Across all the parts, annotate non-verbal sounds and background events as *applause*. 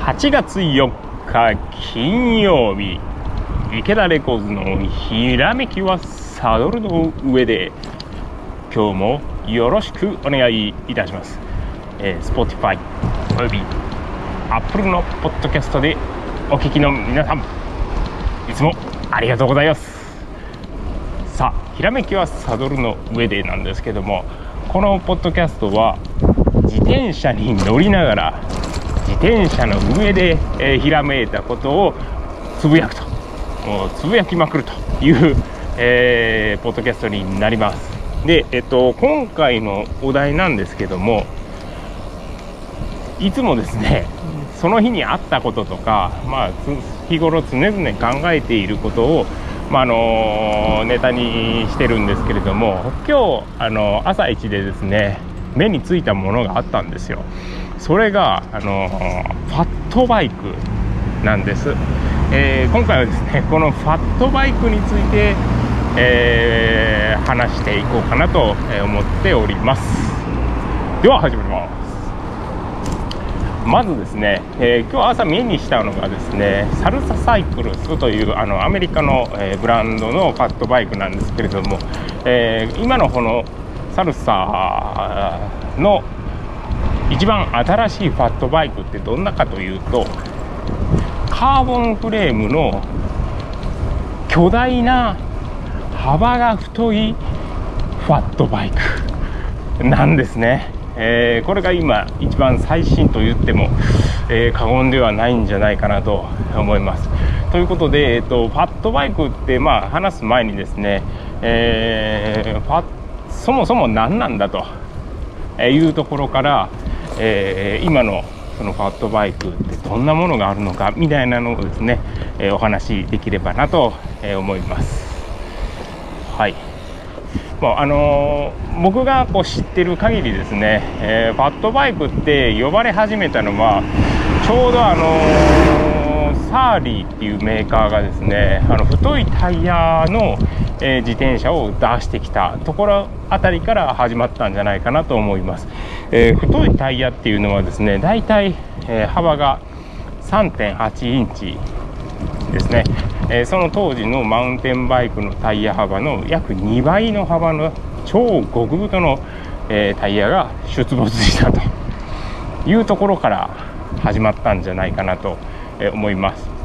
8月4日金曜日。池田レコーズのひらめきはサドルの上で。今日もよろしくお願いいたします、えー、Spotify および Apple のポッドキャストでお聞きの皆さん。いつもありがとうございます。さあひらめきはサドルの上でなんですけどもこのポッドキャストは自転車に乗りながら自転車の上で、え、ひらめいたことをつぶやくと。もうつぶやきまくるという、えー、ポッドキャストになります。で、えっと、今回のお題なんですけどもいつもですねその日にあったこととか、まあ、日頃常々考えていることをま、あのネタにしてるんですけれども今日あの朝一でですね目についたものがあったんですよ。それがあのファットバイクなんです、えー、今回はですねこのファットバイクについて、えー、話していこうかなと思っております。では始めます。まずですね、えー、今日朝目にしたのがですねサルササイクルスというあのアメリカの、えー、ブランドのファットバイクなんですけれども、えー、今のこのサルサの一番新しいファットバイクってどんなかというとカーボンフレームの巨大な幅が太いファットバイクなんですね。えー、これが今一番最新と言っても、えー、過言ではないんじゃないかなと思います。ということで、えーと、ファットバイクって、まあ、話す前にですね、えー、ファそもそも何なんだというところから、えー、今のそのファットバイクってどんなものがあるのかみたいなのをですね、えー、お話しできればなと思います。はいもうあのー、僕がこう知ってる限りですね、えー、ファットバイクって呼ばれ始めたのはちょうどあのー、サーリーっていうメーカーがですねあの太いタイヤの、え自転車を出してきたところあたりから始まったんじゃないかなと思います、え太いタイヤっていうのはですねだいたい、え幅が3.8インチですねえー、その当時のマウンテンバイクのタイヤ幅の約2倍の幅の超極太の、えー、タイヤが出没したというところから始まったんじゃないかなと思います。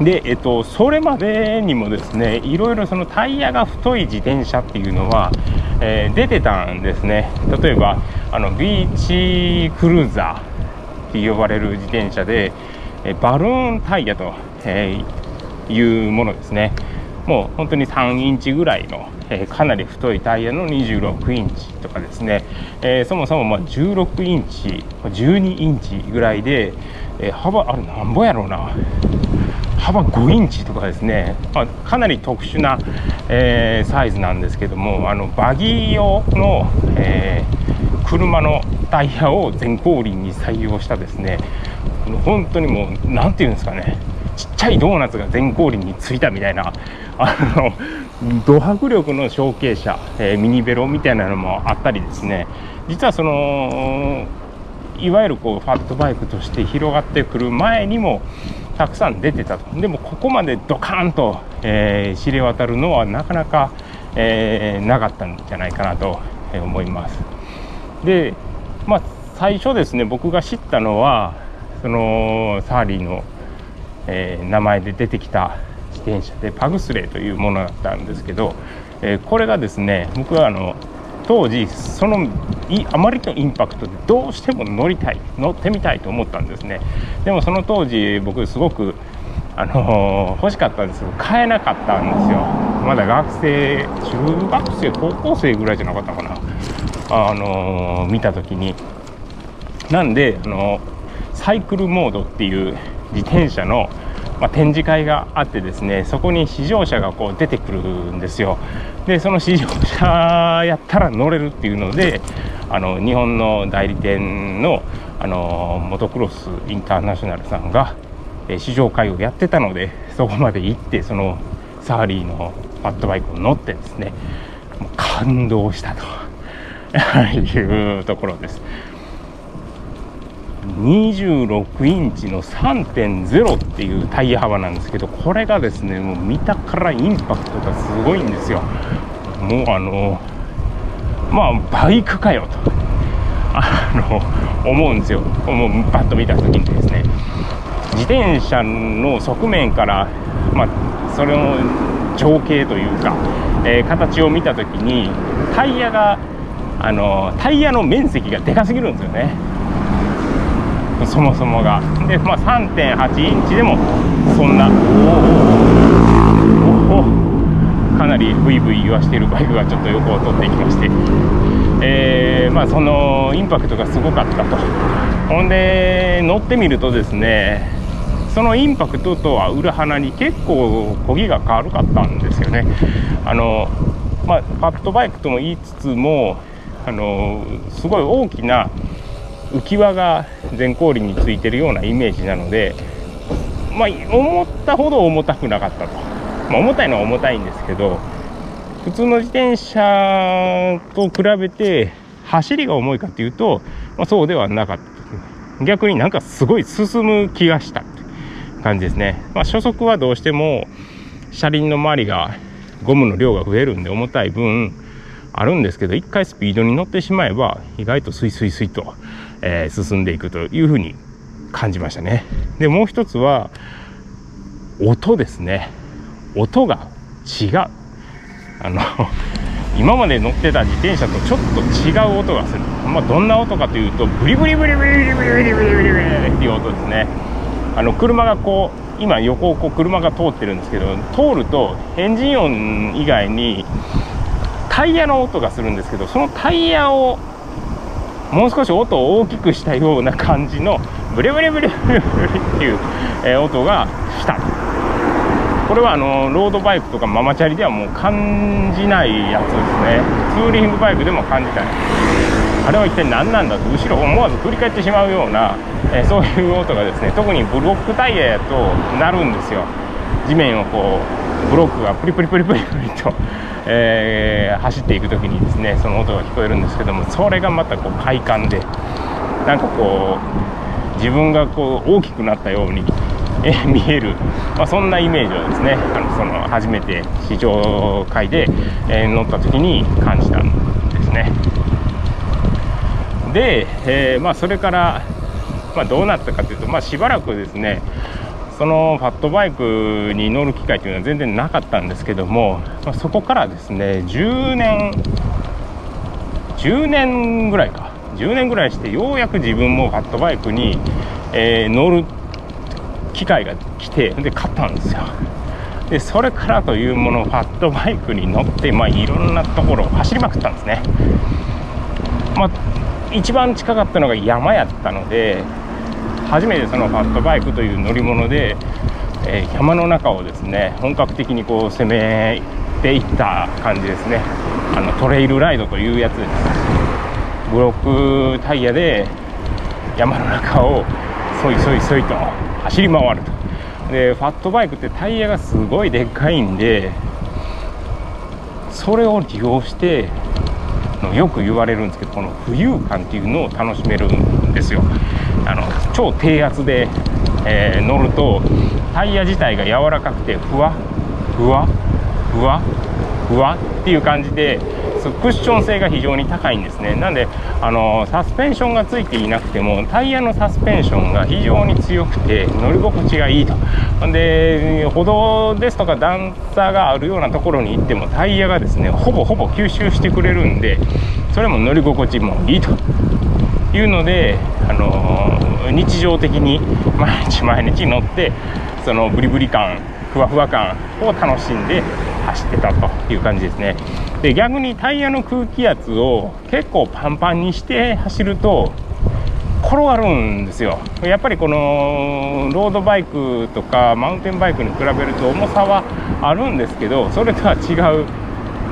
で、えっと、それまでにもですねいろいろそのタイヤが太い自転車っていうのは、えー、出てたんですね。例えばあのビーチクルーザーって呼ばれる自転車で、えバルーンタイヤと、えー、いうものですね。もう本当に3インチぐらいの、えー、かなり太いタイヤの26インチとかですね、えー、そもそもま16インチ12インチぐらいで、えー、幅あれなんぼやろうな。幅5インチとかですね、まあ、かなり特殊な、えサイズなんですけどもあのバギー用の、え車のタイヤを全後輪に採用したですね。本当にもう何て言うんですかね。ちっちゃいドーナツが全後輪についたみたいな。あのド迫力の小径車、えー、ミニベロみたいなのもあったりですね。実はそのいわゆるこうファットバイクとして広がってくる前にもたくさん出てたと。でもここまでドカーンと、えー、知れ渡るのはなかなか、えー、なかったんじゃないかなと思います。でまあ最初ですね僕が知ったのはそのサーリーのえー、名前で出てきた自転車でパグスレーというものだったんですけど、え、これがですね僕はあの当時そのあまりのインパクトでどうしても乗りたい乗ってみたいと思ったんですね。でもその当時僕すごくあのー、欲しかったんですけど買えなかったんですよ。まだ学生中学生高校生ぐらいじゃなかったかな。あのー、見た時に。なんで、あのサイクルモードっていう自転車の、まあ、展示会があってですねそこに試乗車がこう出てくるんですよでその試乗車やったら乗れるっていうのであの日本の代理店のあのモトクロスインターナショナルさんが、え試乗会をやってたのでそこまで行ってそのサーリーのパッドバイクを乗ってですね感動したと *laughs* いうところです。26インチの3.0っていうタイヤ幅なんですけどこれがですねもう見たからインパクトがすごいんですよ。もうあのまあバイクかよとあの思うんですよ。もうパッと見た時にですね。自転車の側面からまあそれの情景というか、えー、形を見た時にタイヤがあのタイヤの面積がでかすぎるんですよね。そもそもが。で、まあ、3.8インチでもそんな。かなりブイブイ言わしているバイクがちょっと横を取っていきまして、えー、まあ、そのインパクトがすごかったと。ほんで乗ってみるとですねそのインパクトとは裏腹に結構漕ぎが軽かったんですよね。あのまあ、パッドバイクとも言いつつもあのすごい大きな浮き輪が全後輪についてるようなイメージなので、まあ、思ったほど重たくなかったと、まあ、重たいのは重たいんですけど普通の自転車と比べて走りが重いかっていうと、まあ、そうではなかった逆になんかすごい進む気がしたって感じですね、まあ、初速はどうしても車輪の周りがゴムの量が増えるんで重たい分あるんですけど一回スピードに乗ってしまえば意外とスイスイスイと、えー、進んでいくというふうに感じましたね。でもう一つは音ですね。音が違う。あの今まで乗ってた自転車とちょっと違う音がする、まあ、どんな音かというとブリブリブリブリブリブリブリブリブリブリっていう音ですねあの車がこう今横をこう車が通ってるんですけど通るとエンジン音以外にタイヤの音がするんですけどそのタイヤをもう少し音を大きくしたような感じのブレブレブレブレっていう、え音がした。これはあのロードバイクとかママチャリではもう感じないやつですね。ツーリングバイクでも感じたい。あれは一体何なんだと後ろ思わず振り返ってしまうような、えそういう音がですね特にブロックタイヤとなるんですよ。地面をこうブロックがプリプリプリプリプリとえー、走っていく時にですねその音が聞こえるんですけどもそれがまたこう快感でなんかこう自分がこう大きくなったように、えー、見える、まあ、そんなイメージをですねあのその初めて試乗会で、えー、乗った時に感じたんですね。で、えまあ、それから、まあ、どうなったかというと、まあ、しばらくですねそのファットバイクに乗る機会というのは全然なかったんですけども、ま、そこからですね10年10年ぐらいか。10年ぐらいしてようやく自分もファットバイクに、えー、乗る機会が来てで買ったんですよ。でそれからというものファットバイクに乗って、まあ、いろんなところを走りまくったんですね、まあ、一番近かったのが山やったので初めてそのファットバイクという乗り物で、えー、山の中をですね本格的にこう攻めていった感じですね。あのトレイルライドというやつです。ブロックタイヤで山の中をそいそいそいと走り回ると。でファットバイクってタイヤがすごいでっかいんでそれを利用してよく言われるんですけどこの浮遊感っていうのを楽しめるんですよ。あの超低圧で、えー、乗るとタイヤ自体が柔らかくてふわふわふわふわっていう感じでクッション性が非常に高いんですね。なんであのサスペンションがついていなくてもタイヤのサスペンションが非常に強くて乗り心地がいいと。で歩道ですとか段差があるようなところに行ってもタイヤがですねほぼほぼ吸収してくれるんでそれも乗り心地もいいと。いうので、あのー、日常的に *laughs* 毎日毎日乗ってそのブリブリ感ふわふわ感を楽しんで走ってたという感じですね。で逆にタイヤの空気圧を結構パンパンにして走ると転がるんですよ。やっぱりこのロードバイクとかマウンテンバイクに比べると重さはあるんですけどそれとは違う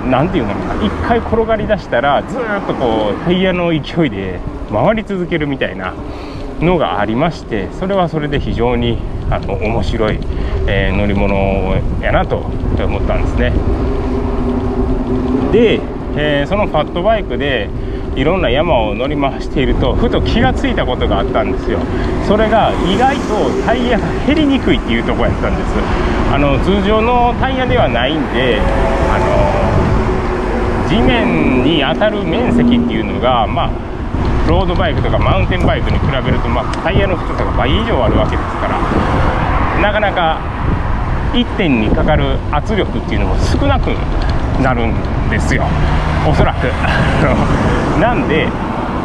何て言うのかな。一回転がりだしたらずっとこうタイヤの勢いで回り続けるみたいなのがありましてそれはそれで非常にあの面白い、えー、乗り物やなと思ったんですね。で、えー、そのファットバイクでいろんな山を乗り回しているとふと気がついたことがあったんですよ。それが意外とタイヤが減りにくいっていうとこやったんです。あの通常のタイヤではないんであの地面に当たる面積っていうのがまあロードバイクとかマウンテンバイクに比べると、まあ、タイヤの太さが倍以上あるわけですからなかなか1点にかかる圧力っていうのも少なくなるんですよ。おそらく。*laughs* なんで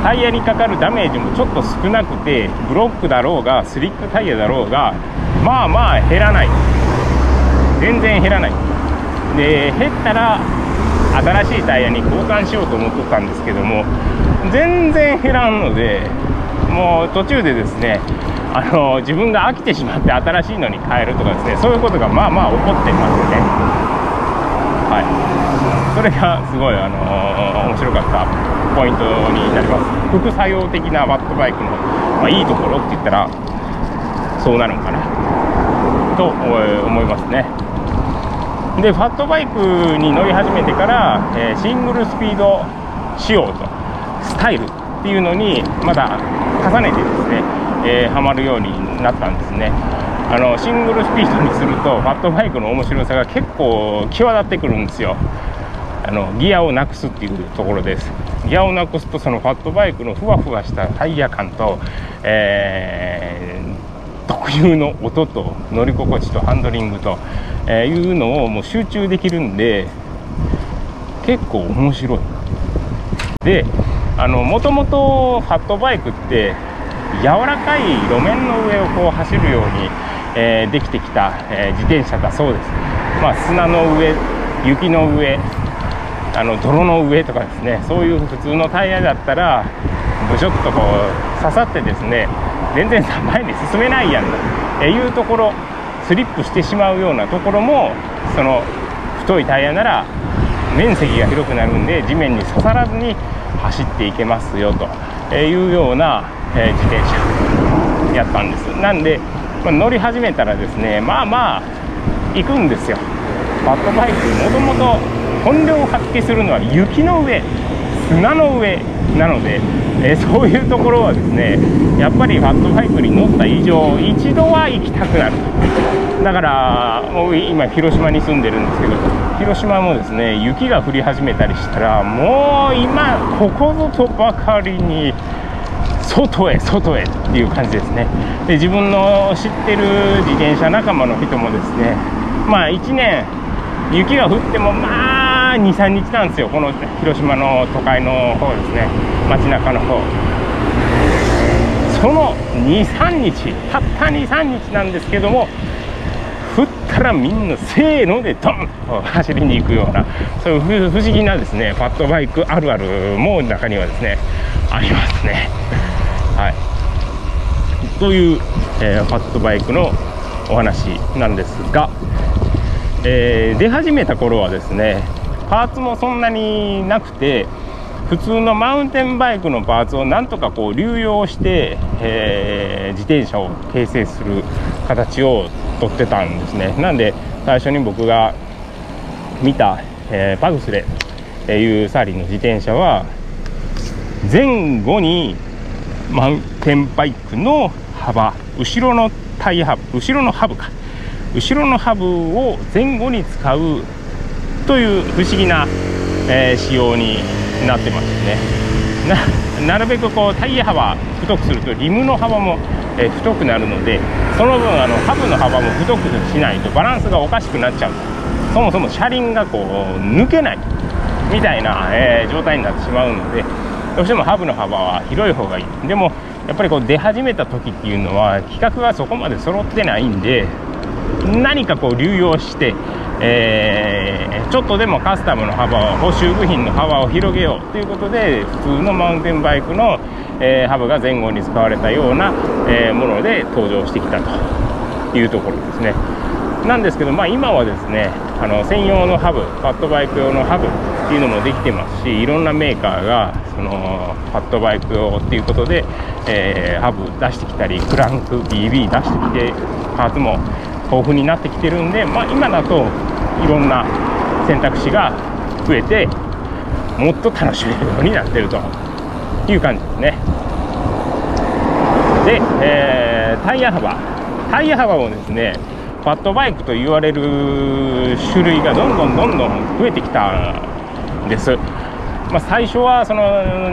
タイヤにかかるダメージもちょっと少なくてブロックだろうがスリックタイヤだろうがまあまあ減らない。全然減らない。で減ったら新しいタイヤに交換しようと思っとったんですけども全然減らんのでもう途中でですねあの自分が飽きてしまって新しいのに変えるとかですねそういうことがまあまあ起こってますよね。はい。それがすごいあの面白かったポイントになります。副作用的なワットバイクの、まあ、いいところって言ったらそうなのかなと思いますね。でファットバイクに乗り始めてから、えー、シングルスピード仕様とスタイルっていうのにまだ重ねてですね、えー、はまるようになったんですね。あのシングルスピードにするとファットバイクの面白さが結構際立ってくるんですよ。あのギアをなくすっていうところです。ギアをなくすとそのファットバイクのふわふわしたタイヤ感と、えー、特有の音と乗り心地とハンドリングと、え、いうのをもう集中できるんで結構面白い。であのもともとファットバイクって柔らかい路面の上をこう走るように、えー、できてきた、えー、自転車だそうです、まあ、砂の上雪の上あの泥の上とかですね。そういう普通のタイヤだったらブショッとこう刺さってですね全然前に進めないやんというところスリップしてしまうようなところもその太いタイヤなら面積が広くなるんで地面に刺さらずに走っていけますよというような、え自転車やったんです。なんで、ま、乗り始めたらですねまあまあ行くんですよ。バットバイクもともと本領を発揮するのは雪の上砂の上なので、えー、*laughs* そういうところはですねやっぱりファットバイクに乗った以上一度は行きたくなる。だからもう今広島に住んでるんですけど広島もですね雪が降り始めたりしたらもう今ここぞとばかりに外へ外へっていう感じですね。で自分の知ってる自転車仲間の人もですねまあ1年雪が降ってもまあ23日なんですよこの広島の都会の方ですね。街中の方。その23日たった23日なんですけども降ったらみんなせーのでドン。と走りに行くようなそういう不思議なですねファットバイクあるあるも中にはですねありますね。はい。という、えー、ファットバイクのお話なんですがえー、出始めた頃はですねパーツもそんなになくて普通のマウンテンバイクのパーツをなんとかこう流用して、えー、自転車を形成する形をとってたんですね。なんで最初に僕が見た、えー、パグスレっていうサーリンの自転車は前後にマウンテンバイクの幅後ろのタイヤ幅後ろのハブか。後ろのハブを前後に使うという不思議な、えー、仕様になってますね。なるべくこうタイヤ幅太くするとリムの幅も、えー、太くなるのでその分あのハブの幅も太くしないとバランスがおかしくなっちゃう。そもそも車輪がこう抜けないみたいな、えー、状態になってしまうのでどうしてもハブの幅は広い方がいい。でもやっぱりこう出始めた時っていうのは規格がそこまで揃ってないんで何かこう流用して、えー、ちょっとでもカスタムの幅を補修部品の幅を広げようということで普通のマウンテンバイクの、えー、ハブが前後に使われたような、えー、もので登場してきたというところですね。なんですけど、まあ、今はですねあの専用のハブファットバイク用のハブっていうのもできてますしいろんなメーカーがそのファットバイク用っていうことで、えー、ハブ出してきたりクランク BB 出してきてパーツも豊富になってきてるんで、まあ、今だといろんな選択肢が増えてもっと楽しめるようになってるという感じですね。で、えー、タイヤ幅。タイヤ幅もですねファットバイクと言われる種類がどんどんどんどん増えてきたんです、まあ、最初はその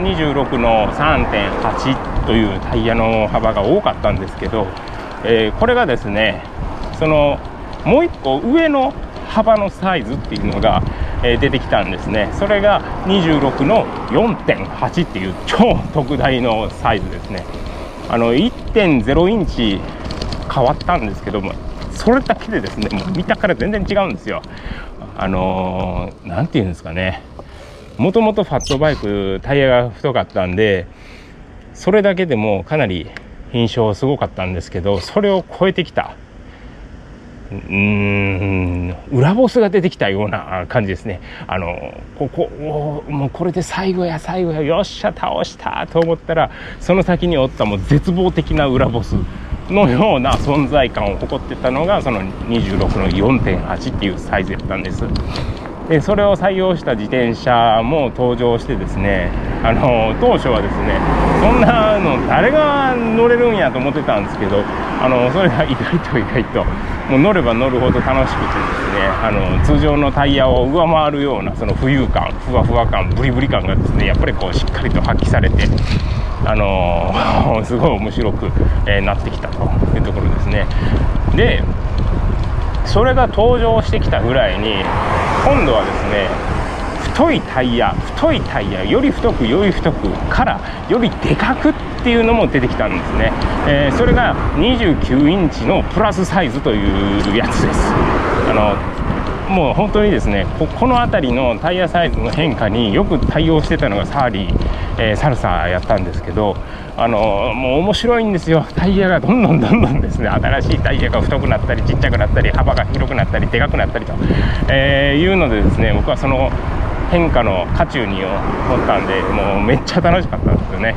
26の3.8というタイヤの幅が多かったんですけど、えー、これがですねそのもう1個上の幅のサイズっていうのが、えー、出てきたんですね。それが26の4.8っていう超特大のサイズですね。あの1.0インチ変わったんですけどもそれだけでですねもう見たから全然違うんですよ。あの何、ー、て言うんですかね。もともとファットバイクタイヤが太かったんでそれだけでもかなり印象すごかったんですけどそれを超えてきた。うーん裏ボスが出てきたような感じですね。あのここもうこれで最後や最後やよっしゃ倒したと思ったらその先におったもう絶望的な裏ボスのような存在感を誇ってたのがその26の4.8っていうサイズやったんです。でそれを採用した自転車も登場してですねあの当初はですねそんなの誰が乗れるんやと思ってたんですけどあのそれが意外と意外ともう乗れば乗るほど楽しくてですねあの通常のタイヤを上回るようなその浮遊感ふわふわ感ブリブリ感がですねやっぱりこうしっかりと発揮されてあの *laughs* すごい面白く、えー、なってきたというところですね。でそれが登場してきたぐらいに今度はですね太いタイヤ太いタイヤより太くより太くからよりでかくっていうのも出てきたんですね、えー、それが29インチのプラスサイズというやつです。あのもう本当にですねここの辺りのタイヤサイズの変化によく対応してたのがサーリー、えー、サルサやったんですけどあのもう面白いんですよ。タイヤがどんどんどんどんですね。新しいタイヤが太くなったりちっちゃくなったり幅が広くなったりでかくなったりと、えー、いうのでですね僕はその変化の渦中に乗ったんでもうめっちゃ楽しかったんですよね。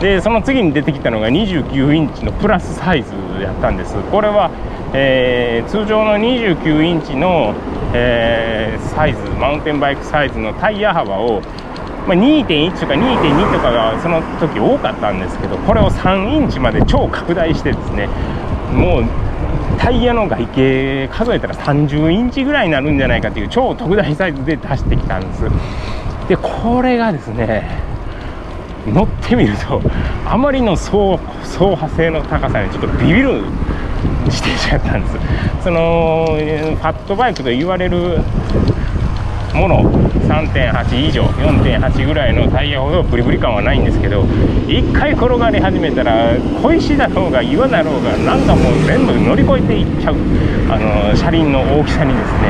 でその次に出てきたのが29インチのプラスサイズやったんです。これは、えー、通常の29インチの、えー、サイズマウンテンバイクサイズのタイヤ幅をまあ、2.1とか2.2とかがその時多かったんですけどこれを3インチまで超拡大してですねもうタイヤの外径数えたら30インチぐらいになるんじゃないかという超特大サイズで出してきたんです。でこれがですね乗ってみるとあまりの走破性の高さにちょっとビビる自転車やったんです。そのファットバイクと言われるもの3.8以上4.8ぐらいのタイヤほどブリブリ感はないんですけど1回転がり始めたら小石だろうが岩だろうがなんかもう全部乗り越えていっちゃうあの車輪の大きさにですね、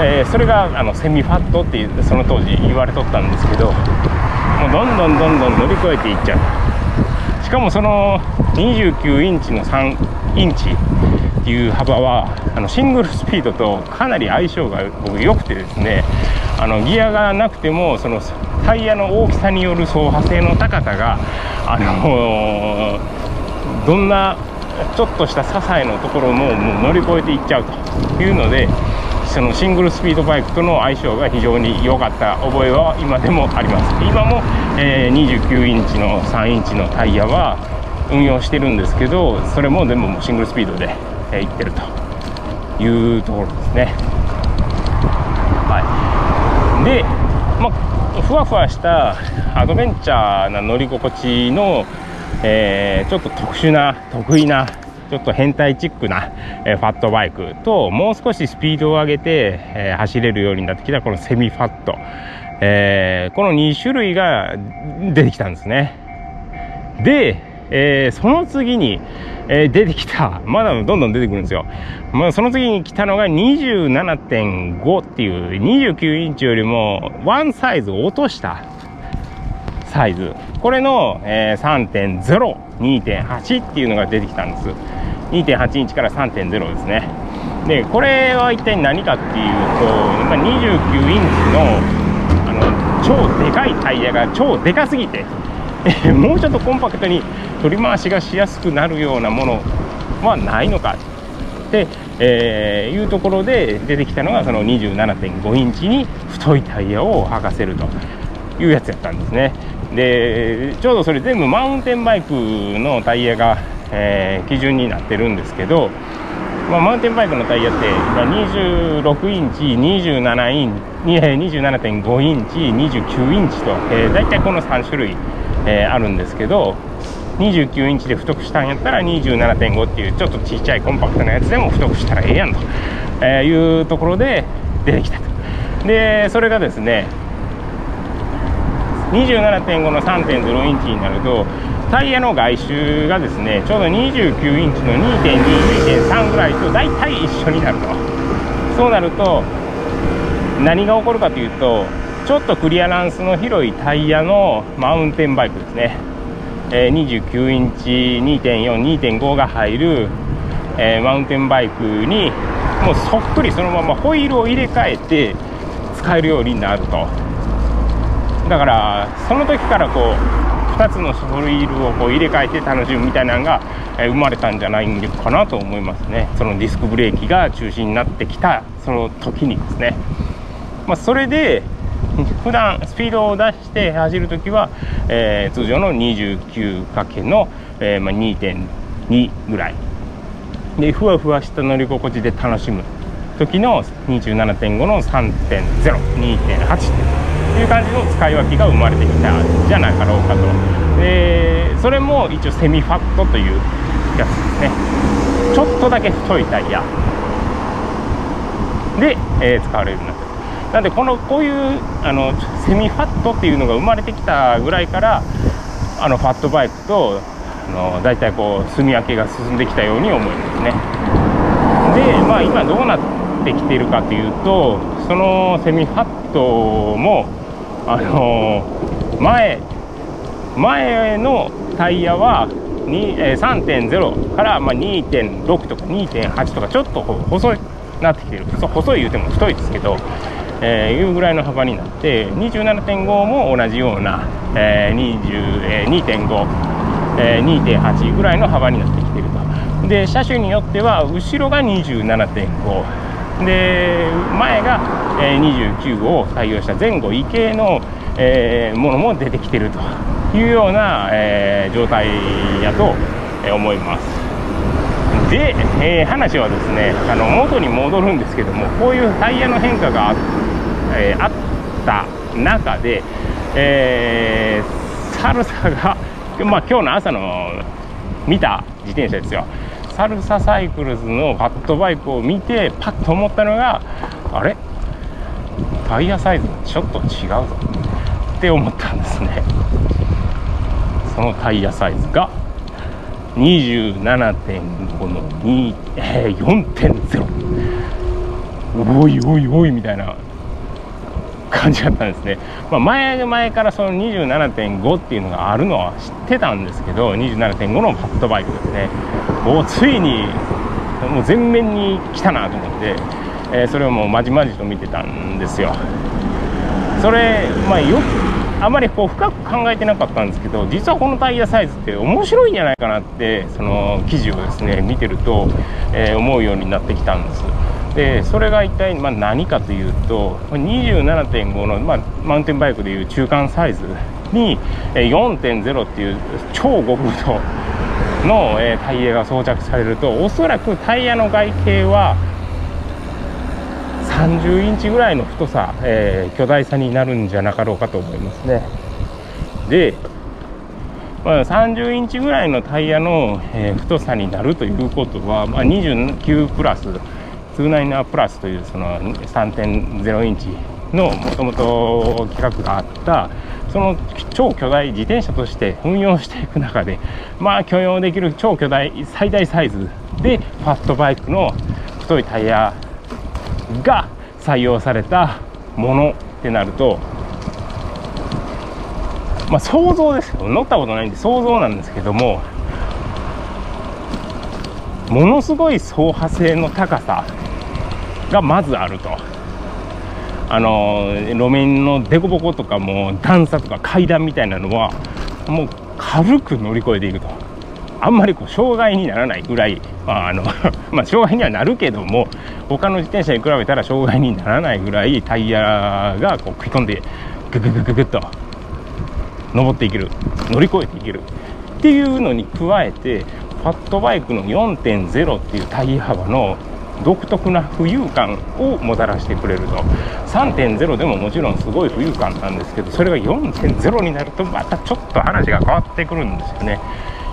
えー、それがあのセミファットってその当時言われとったんですけどもうどんどんどんどん乗り越えていっちゃう。しかもその29インチの3インチっていう幅はあのシングルスピードとかなり相性が僕良くてですねあのギアがなくてもそのタイヤの大きさによる走破性の高さがあのー、どんなちょっとした些細なところももう乗り越えていっちゃうというのでそのシングルスピードバイクとの相性が非常に良かった覚えは今でもあります。今も、えー、29インチの3インチのタイヤは運用してるんですけどそれも全部シングルスピードでえ、行ってると。いうところですね。はい、で、まあ、ふわふわしたアドベンチャーな乗り心地の、えー、ちょっと特殊な得意なちょっと変態チックな、え、ファットバイクともう少しスピードを上げて、え、走れるようになってきたこのセミファット、えー、この2種類が出てきたんですね。で、えその次に、えー、出てきた、*laughs* まだどんどん出てくるんですよ。まあ、その次に来たのが27.5っていう29インチよりもワンサイズ落としたサイズ。これの、えー、3.0、2.8っていうのが出てきたんです。2.8インチから3.0ですね。で、これは一体何かっていうと、やっぱ29インチのあの超でかいタイヤが超でかすぎて、*laughs* もうちょっとコンパクトに取り回しがしやすくなるようなものはないのか。って、えー、いうところで出てきたのがその27.5インチに太いタイヤを履かせるというやつやったんですね。でちょうどそれ全部マウンテンバイクのタイヤが、えー、基準になってるんですけど、まあ、マウンテンバイクのタイヤって、26インチ27イン27.5インチ29インチと、えー、大体この3種類、えー、あるんですけど29インチで太くしたんやったら27.5っていうちょっとちっちゃいコンパクトなやつでも太くしたらええやんと、えいうところで出てきたと。でそれがですね27.5の3.0インチになるとタイヤの外周がですねちょうど29インチの2.2.2.3ぐらいと大体一緒になると。そうなると何が起こるかというとちょっとクリアランスの広いタイヤのマウンテンバイクですね、え、29インチ2.42.5が入る、え、マウンテンバイクにもうそっくりそのままホイールを入れ替えて使えるようになると。だからその時からこう2つのホイールをこう入れ替えて楽しむみたいなのが、え生まれたんじゃないのかなと思いますね。そのディスクブレーキが中心になってきたその時にですね、まあ、それで普段スピードを出して走るときは、えー、通常の29かけの、えーまあ、2.2ぐらい。でふわふわした乗り心地で楽しむ時の27.5の3.02.8という感じの使い分けが生まれてきたんじゃなかろうかと。でそれも一応セミファットというやつですね。ちょっとだけ太いタイヤで、えー、使われるようななんでこのこういうあのセミファットっていうのが生まれてきたぐらいからあのファットバイクとあの大体こう住み分けが進んできたように思いますね。でまあ今どうなってきているかというとそのセミファットもあの前前のタイヤは3.0からま2.6とか2.8とかちょっと細いなってきてる。細い言うても太いですけど、えー、いうぐらいの幅になって27.5も同じような、えー、2.5、えー、2.8ぐらいの幅になってきてると。で車種によっては後ろが27.5で前が29を採用した前後異形のえー、ものも出てきてると。いうような、えー、状態やと思います。で、えー、話はですねあの元に戻るんですけどもこういうタイヤの変化があっ,、えあった中で、えサルサが、*laughs* まあ、今日の朝の見た自転車ですよ。サルササイクルズのパッドバイクを見てパッと思ったのがあれ？タイヤサイズちょっと違うぞ。って思ったんですね。そのタイヤサイズが27.5の2、えー、4.0おいおいおいみたいな感じだったんですね、まあ、前前からその27.5っていうのがあるのは知ってたんですけど27.5のパッドバイクですね。おついにもう全面に来たなと思って、えー、それをもうまじまじと見てたんですよ。それまあよくあまりこう深く考えてなかったんですけど実はこのタイヤサイズって面白いんじゃないかなってその記事をですね見てると、えー、思うようになってきたんです。でそれが一体ま何かというと27.5の、まあ、マウンテンバイクでいう中間サイズに4.0っていう超極太の、えタイヤが装着されるとおそらくタイヤの外形は30インチぐらいの太さ、えー、巨大さになるんじゃなかろうかと思いますね。で、まあ、30インチぐらいのタイヤの、えー、太さになるということは、まあ、29プラス29プラスというその3.0インチのもともと企画があったその超巨大自転車として運用していく中でまあ許容できる超巨大最大サイズでファストバイクの太いタイヤが採用されたものってなるとまあ想像ですよ乗ったことないんで想像なんですけどもものすごい走破性の高さがまずあると。あの路面の凸凹とかも段差とか階段みたいなのはもう軽く乗り越えていくと。あんまりこう障害にならないぐらい、まああの *laughs* まあ、障害にはなるけども他の自転車に比べたら障害にならないぐらいタイヤがこう食い込んでグググググッと登っていける乗り越えていけるっていうのに加えてファットバイクの4.0っていうタイヤ幅の独特な浮遊感をもたらしてくれると。3.0でももちろんすごい浮遊感なんですけどそれが4.0になるとまたちょっと話が変わってくるんですよね。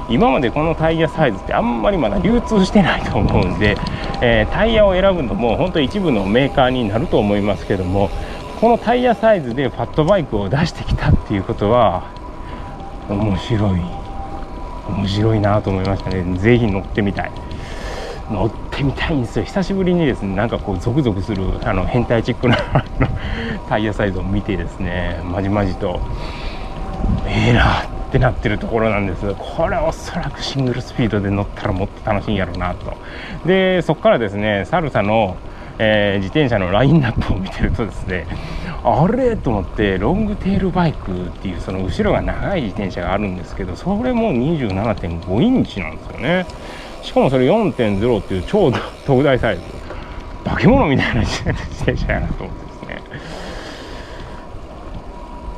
今までこのタイヤサイズってあんまりまだ流通してないと思うんで、えー、タイヤを選ぶのも本当一部のメーカーになると思いますけどもこのタイヤサイズでファットバイクを出してきたっていうことは面白い。面白いなと思いましたね。ぜひ乗ってみたい。乗ってみたいんですよ。久しぶりにですねなんかこうゾクゾクするあの変態チックなタイヤサイズを見てですねまじまじとええー、なってなってるところなんです。これおそらくシングルスピードで乗ったらもっと楽しいんやろうなと。でそこからですねサルサの、えー、自転車のラインナップを見てるとですねあれと思ってロングテールバイクっていうその後ろが長い自転車があるんですけどそれも27.5インチなんですよね。しかもそれ4.0っていう超特大サイズ。化け物みたいな自転車やなと思ってですね。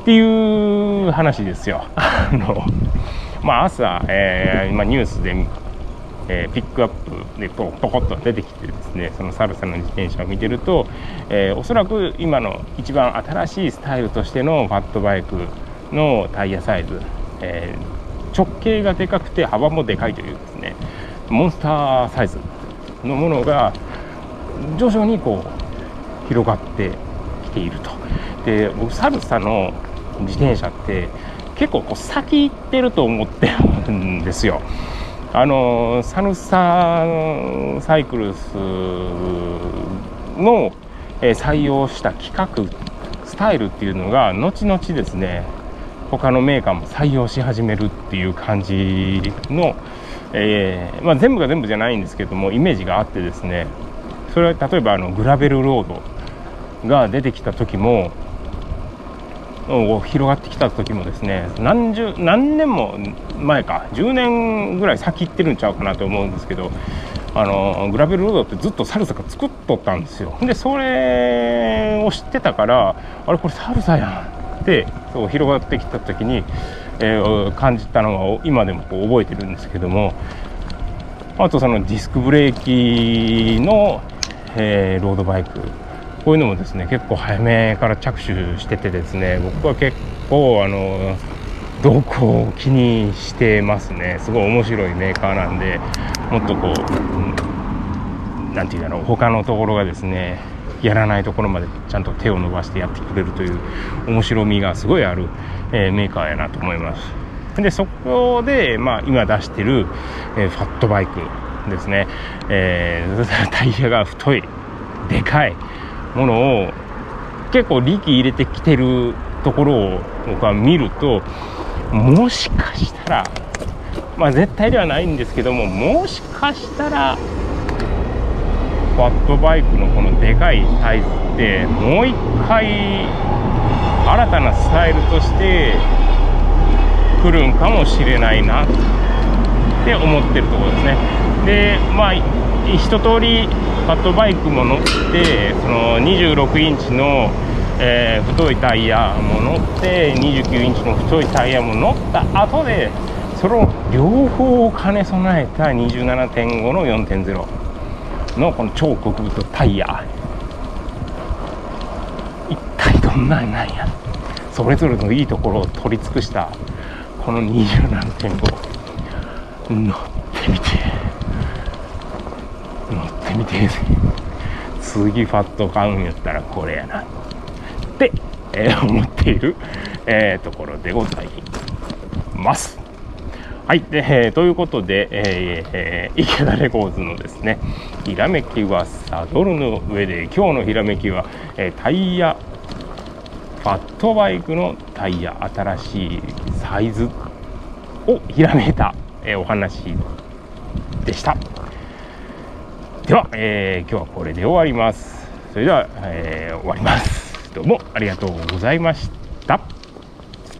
っていう話ですよ。あのまあ朝、えー、今ニュースで、えー、ピックアップでポコッと出てきてですねそのサルサの自転車を見てると、えー、おそらく今の一番新しいスタイルとしてのファットバイクのタイヤサイズ、えー、直径がでかくて幅もでかいというですねモンスターサイズのものが徐々にこう広がってきていると。で僕サルサの自転車って結構こう先行ってると思ってるんですよ。あのサルササイクルスの採用した企画スタイルっていうのが後々ですね他のメーカーも採用し始めるっていう感じのえー、まあ、全部が全部じゃないんですけどもイメージがあってですねそれは例えばあのグラベルロードが出てきた時も広がってきた時もですね何十何年も前か10年ぐらい先行ってるんちゃうかなと思うんですけどあのグラベルロードってずっとサルサが作っとったんですよ。でそれを知ってたからあれこれサルサやんってそう広がってきた時にえー、感じたのは今でもこう覚えてるんですけどもあとそのディスクブレーキの、えー、ロードバイク。こういうのもですね結構早めから着手しててですね僕は結構あの動向を気にしてますね。すごい面白いメーカーなんでもっとこう何て言うんだろう他のところがですねやらないところまでちゃんと手を伸ばしてやってくれるという面白みがすごいある、えー、メーカーやなと思います。でそこで、まあ、今出してる、えー、ファットバイクですね、えー、*laughs* タイヤが太いでかいものを結構力入れてきてるところを僕は見るともしかしたらまあ絶対ではないんですけどももしかしたらファットバイクのこのでかいサイズってもう一回新たなスタイルとして来るんかもしれないなって思ってるところですね。でまあ一通りファットバイクも乗ってその26インチの、えー、太いタイヤも乗って29インチの太いタイヤも乗った後でその両方を兼ね備えた27.5の4.0のこの超極太タイヤ。一体どんなんなんや。それぞれのいいところを取り尽くしたこの27.5乗ってみて。乗ってみて。次ファット買うんやったらこれやな。って、え、思っている、えー、ところでございます。はい、でえー、ということで、えーえー、池田レコーズのですねひらめきはサドルの上で今日のひらめきは、えー、タイヤファットバイクのタイヤ新しいサイズをひらめいた、えー、お話でした。では、えー、今日はこれで終わります。それでは、えー、終わります。どうもありがとうございました。